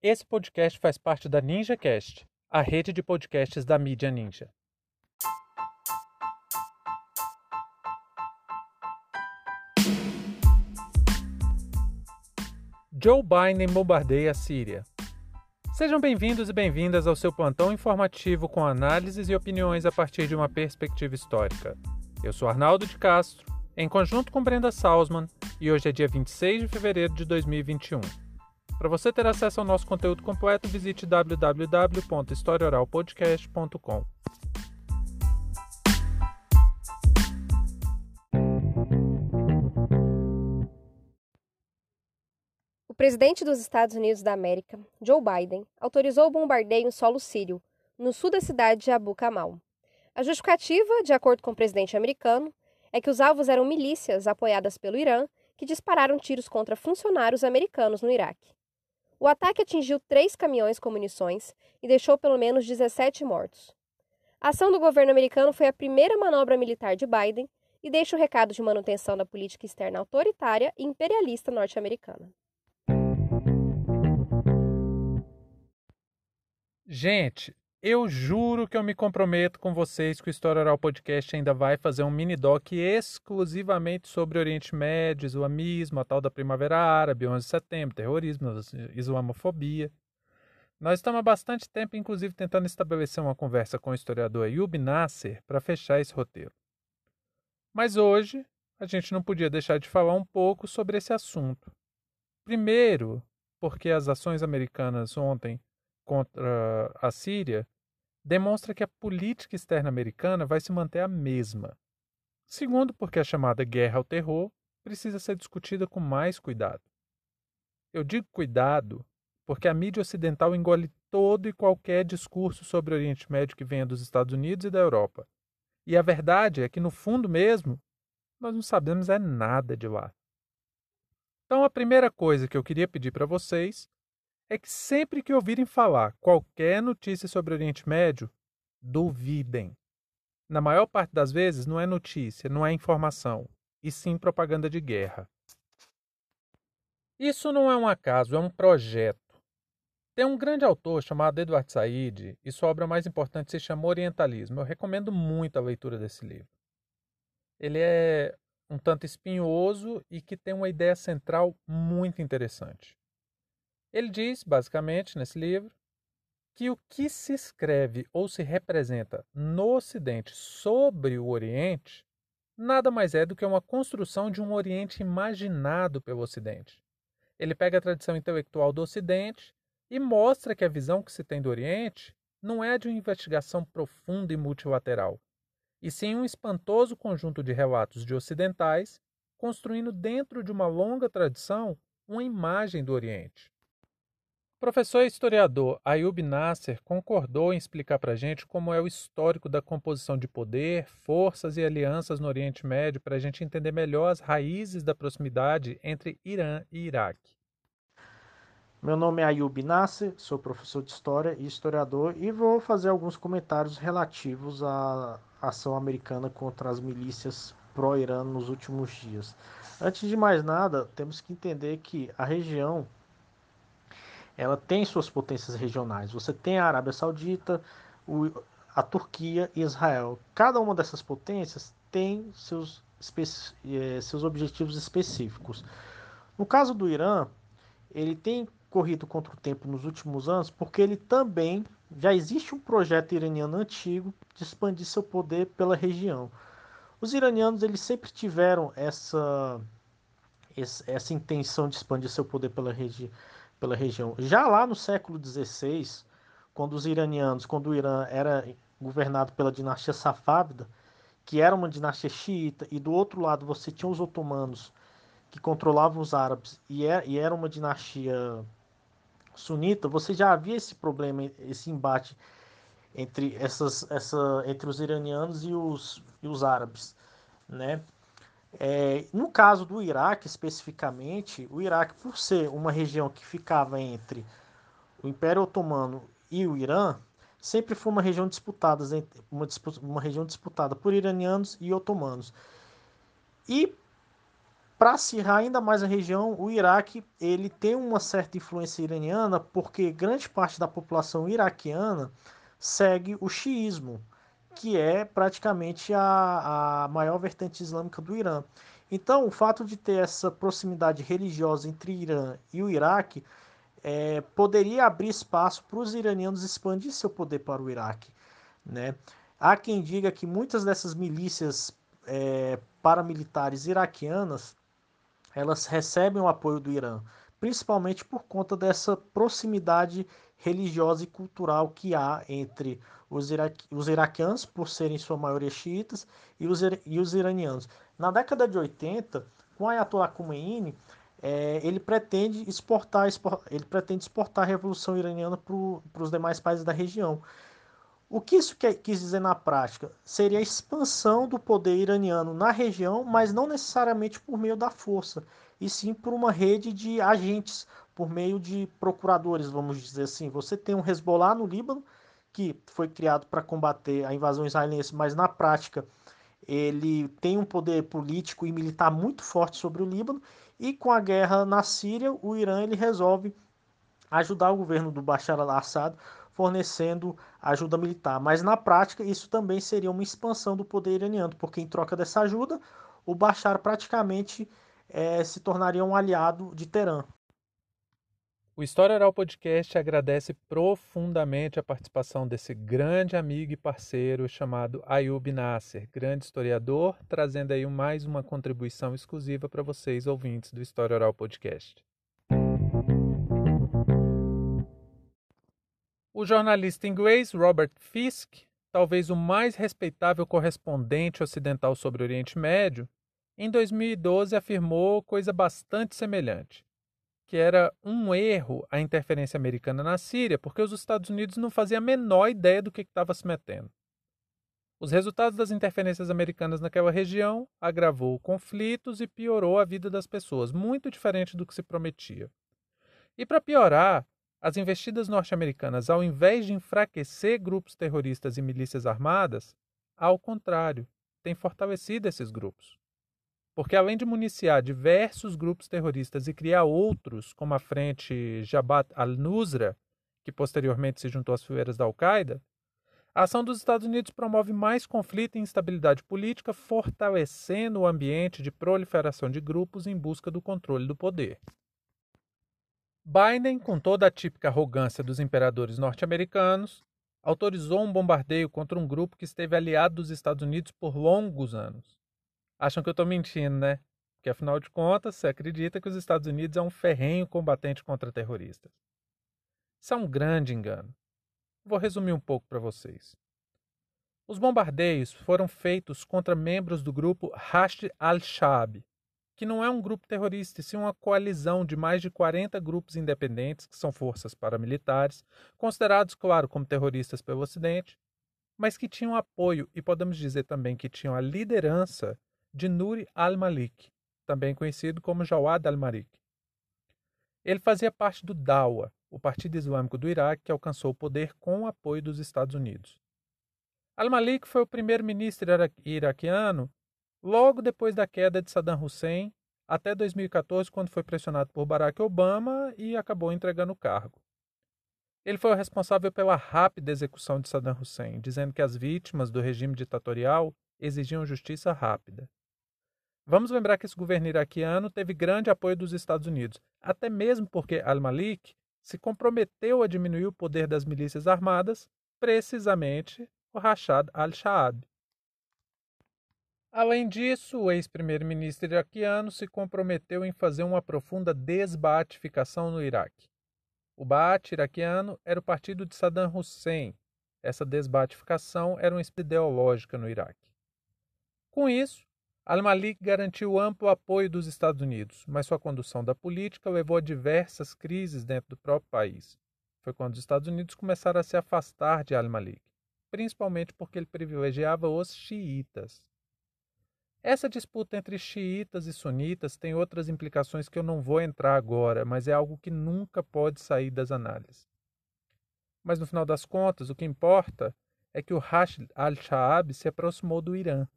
Esse podcast faz parte da NinjaCast, a rede de podcasts da mídia Ninja. Joe Biden bombardeia a Síria. Sejam bem-vindos e bem-vindas ao seu plantão informativo com análises e opiniões a partir de uma perspectiva histórica. Eu sou Arnaldo de Castro, em conjunto com Brenda Salzman, e hoje é dia 26 de fevereiro de 2021. Para você ter acesso ao nosso conteúdo completo, visite www.historioralpodcast.com. O presidente dos Estados Unidos da América, Joe Biden, autorizou o bombardeio em solo sírio, no sul da cidade de Abu Kamal. A justificativa, de acordo com o presidente americano, é que os alvos eram milícias apoiadas pelo Irã que dispararam tiros contra funcionários americanos no Iraque. O ataque atingiu três caminhões com munições e deixou pelo menos 17 mortos. A ação do governo americano foi a primeira manobra militar de Biden e deixa o recado de manutenção da política externa autoritária e imperialista norte-americana. Gente, eu juro que eu me comprometo com vocês que o História Oral Podcast ainda vai fazer um mini doc exclusivamente sobre Oriente Médio, islamismo, a tal da Primavera Árabe, 11 de setembro, terrorismo, islamofobia. Nós estamos há bastante tempo, inclusive, tentando estabelecer uma conversa com o historiador Ayub Nasser para fechar esse roteiro. Mas hoje, a gente não podia deixar de falar um pouco sobre esse assunto. Primeiro, porque as ações americanas ontem contra a Síria demonstra que a política externa americana vai se manter a mesma. Segundo, porque a chamada guerra ao terror precisa ser discutida com mais cuidado. Eu digo cuidado porque a mídia ocidental engole todo e qualquer discurso sobre o Oriente Médio que venha dos Estados Unidos e da Europa. E a verdade é que, no fundo mesmo, nós não sabemos é nada de lá. Então, a primeira coisa que eu queria pedir para vocês é que sempre que ouvirem falar qualquer notícia sobre o Oriente Médio, duvidem. Na maior parte das vezes, não é notícia, não é informação, e sim propaganda de guerra. Isso não é um acaso, é um projeto. Tem um grande autor chamado Edward Said, e sua obra mais importante se chama Orientalismo. Eu recomendo muito a leitura desse livro. Ele é um tanto espinhoso e que tem uma ideia central muito interessante. Ele diz, basicamente, nesse livro, que o que se escreve ou se representa no Ocidente sobre o Oriente nada mais é do que uma construção de um Oriente imaginado pelo Ocidente. Ele pega a tradição intelectual do Ocidente e mostra que a visão que se tem do Oriente não é de uma investigação profunda e multilateral, e sim um espantoso conjunto de relatos de ocidentais construindo dentro de uma longa tradição uma imagem do Oriente. Professor historiador Ayub Nasser concordou em explicar para a gente como é o histórico da composição de poder, forças e alianças no Oriente Médio para a gente entender melhor as raízes da proximidade entre Irã e Iraque. Meu nome é Ayub Nasser, sou professor de História e historiador e vou fazer alguns comentários relativos à ação americana contra as milícias pró-Irã nos últimos dias. Antes de mais nada, temos que entender que a região ela tem suas potências regionais. Você tem a Arábia Saudita, o, a Turquia e Israel. Cada uma dessas potências tem seus, eh, seus objetivos específicos. No caso do Irã, ele tem corrido contra o tempo nos últimos anos porque ele também já existe um projeto iraniano antigo de expandir seu poder pela região. Os iranianos eles sempre tiveram essa essa intenção de expandir seu poder pela região pela região. Já lá no século XVI, quando os iranianos, quando o Irã era governado pela dinastia Safávida, que era uma dinastia xiita, e do outro lado você tinha os otomanos, que controlavam os árabes, e era, e era uma dinastia sunita, você já havia esse problema, esse embate entre, essas, essa, entre os iranianos e os, e os árabes, né? É, no caso do Iraque especificamente, o Iraque, por ser uma região que ficava entre o Império Otomano e o Irã, sempre foi uma região disputada, uma, uma região disputada por iranianos e otomanos. E para acirrar ainda mais a região, o Iraque ele tem uma certa influência iraniana porque grande parte da população iraquiana segue o xiismo, que é praticamente a, a maior vertente islâmica do Irã. Então, o fato de ter essa proximidade religiosa entre Irã e o Iraque é, poderia abrir espaço para os iranianos expandir seu poder para o Iraque. Né? Há quem diga que muitas dessas milícias é, paramilitares iraquianas elas recebem o apoio do Irã, principalmente por conta dessa proximidade religiosa e cultural que há entre os, iraque, os iraquianos, por serem sua maioria xiitas, e os, e os iranianos. Na década de 80, com Ayatollah Khomeini, é, ele pretende exportar, ele pretende exportar a revolução iraniana para os demais países da região. O que isso quer, quis dizer na prática? Seria a expansão do poder iraniano na região, mas não necessariamente por meio da força, e sim por uma rede de agentes, por meio de procuradores, vamos dizer assim. Você tem um Hezbollah no Líbano, que foi criado para combater a invasão israelense, mas na prática ele tem um poder político e militar muito forte sobre o Líbano, e com a guerra na Síria, o Irã ele resolve ajudar o governo do Bashar al-Assad fornecendo ajuda militar. Mas na prática, isso também seria uma expansão do poder iraniano, porque em troca dessa ajuda, o Bashar praticamente é, se tornaria um aliado de Teherã. O História Oral Podcast agradece profundamente a participação desse grande amigo e parceiro chamado Ayub Nasser, grande historiador, trazendo aí mais uma contribuição exclusiva para vocês, ouvintes do História Oral Podcast. O jornalista inglês Robert Fisk, talvez o mais respeitável correspondente ocidental sobre o Oriente Médio, em 2012 afirmou coisa bastante semelhante, que era um erro a interferência americana na Síria, porque os Estados Unidos não faziam a menor ideia do que estava se metendo. Os resultados das interferências americanas naquela região agravou conflitos e piorou a vida das pessoas, muito diferente do que se prometia. E para piorar, as investidas norte-americanas, ao invés de enfraquecer grupos terroristas e milícias armadas, ao contrário, têm fortalecido esses grupos. Porque além de municiar diversos grupos terroristas e criar outros, como a frente Jabhat al-Nusra, que posteriormente se juntou às fileiras da Al-Qaeda, a ação dos Estados Unidos promove mais conflito e instabilidade política, fortalecendo o ambiente de proliferação de grupos em busca do controle do poder. Biden, com toda a típica arrogância dos imperadores norte-americanos, autorizou um bombardeio contra um grupo que esteve aliado dos Estados Unidos por longos anos. Acham que eu estou mentindo, né? Porque afinal de contas, se acredita que os Estados Unidos é um ferrenho combatente contra terroristas. Isso é um grande engano. Vou resumir um pouco para vocês. Os bombardeios foram feitos contra membros do grupo Hashd al-Shaab, que não é um grupo terrorista, e sim uma coalizão de mais de 40 grupos independentes, que são forças paramilitares, considerados, claro, como terroristas pelo Ocidente, mas que tinham apoio e podemos dizer também que tinham a liderança de Nuri al-Malik, também conhecido como Jawad al-Malik. Ele fazia parte do Dawa, o Partido Islâmico do Iraque, que alcançou o poder com o apoio dos Estados Unidos. Al-Malik foi o primeiro-ministro iraquiano logo depois da queda de Saddam Hussein, até 2014, quando foi pressionado por Barack Obama e acabou entregando o cargo. Ele foi o responsável pela rápida execução de Saddam Hussein, dizendo que as vítimas do regime ditatorial exigiam justiça rápida. Vamos lembrar que esse governo iraquiano teve grande apoio dos Estados Unidos, até mesmo porque al-Malik se comprometeu a diminuir o poder das milícias armadas, precisamente o Rashad al-Shaab. Além disso, o ex-primeiro-ministro iraquiano se comprometeu em fazer uma profunda desbaatificação no Iraque. O Baath iraquiano era o partido de Saddam Hussein. Essa desbaatificação era uma ideológica no Iraque. Com isso, Al-Malik garantiu amplo apoio dos Estados Unidos, mas sua condução da política levou a diversas crises dentro do próprio país. Foi quando os Estados Unidos começaram a se afastar de Al-Malik, principalmente porque ele privilegiava os xiitas. Essa disputa entre xiitas e sunitas tem outras implicações que eu não vou entrar agora, mas é algo que nunca pode sair das análises. Mas no final das contas, o que importa é que o Rashid al-Shaab se aproximou do Irã.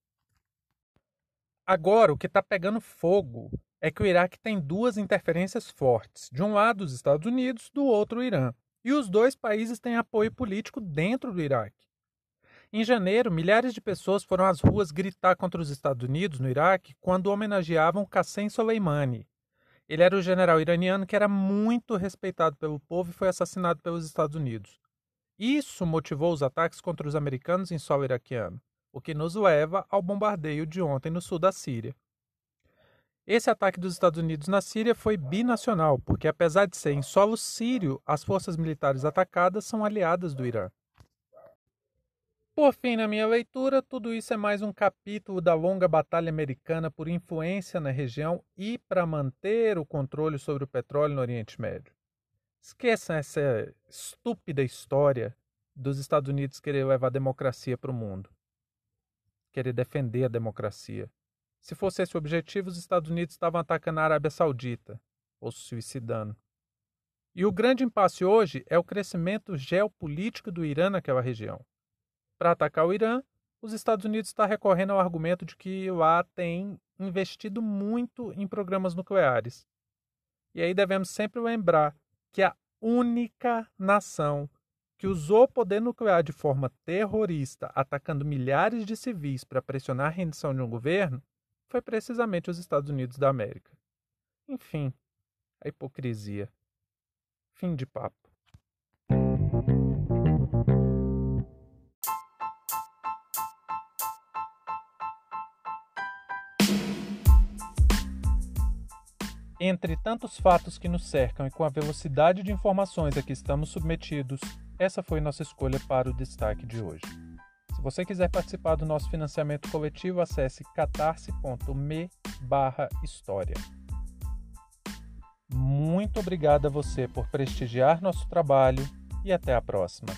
Agora, o que está pegando fogo é que o Iraque tem duas interferências fortes: de um lado, os Estados Unidos, do outro, o Irã. E os dois países têm apoio político dentro do Iraque. Em janeiro, milhares de pessoas foram às ruas gritar contra os Estados Unidos no Iraque quando homenageavam Qassem Soleimani. Ele era o general iraniano que era muito respeitado pelo povo e foi assassinado pelos Estados Unidos. Isso motivou os ataques contra os americanos em solo iraquiano, o que nos leva ao bombardeio de ontem no sul da Síria. Esse ataque dos Estados Unidos na Síria foi binacional, porque apesar de ser em solo sírio, as forças militares atacadas são aliadas do Irã. Por fim, na minha leitura, tudo isso é mais um capítulo da longa batalha americana por influência na região e para manter o controle sobre o petróleo no Oriente Médio. Esqueçam essa estúpida história dos Estados Unidos querer levar democracia para o mundo, querer defender a democracia. Se fosse esse o objetivo, os Estados Unidos estavam atacando a Arábia Saudita, ou se suicidando. E o grande impasse hoje é o crescimento geopolítico do Irã naquela região. Para atacar o Irã, os Estados Unidos estão recorrendo ao argumento de que lá tem investido muito em programas nucleares. E aí devemos sempre lembrar que a única nação que usou o poder nuclear de forma terrorista, atacando milhares de civis para pressionar a rendição de um governo, foi precisamente os Estados Unidos da América. Enfim, a hipocrisia. Fim de papo. Entre tantos fatos que nos cercam e com a velocidade de informações a que estamos submetidos, essa foi nossa escolha para o destaque de hoje. Se você quiser participar do nosso financiamento coletivo, acesse catarse.me história. Muito obrigado a você por prestigiar nosso trabalho e até a próxima.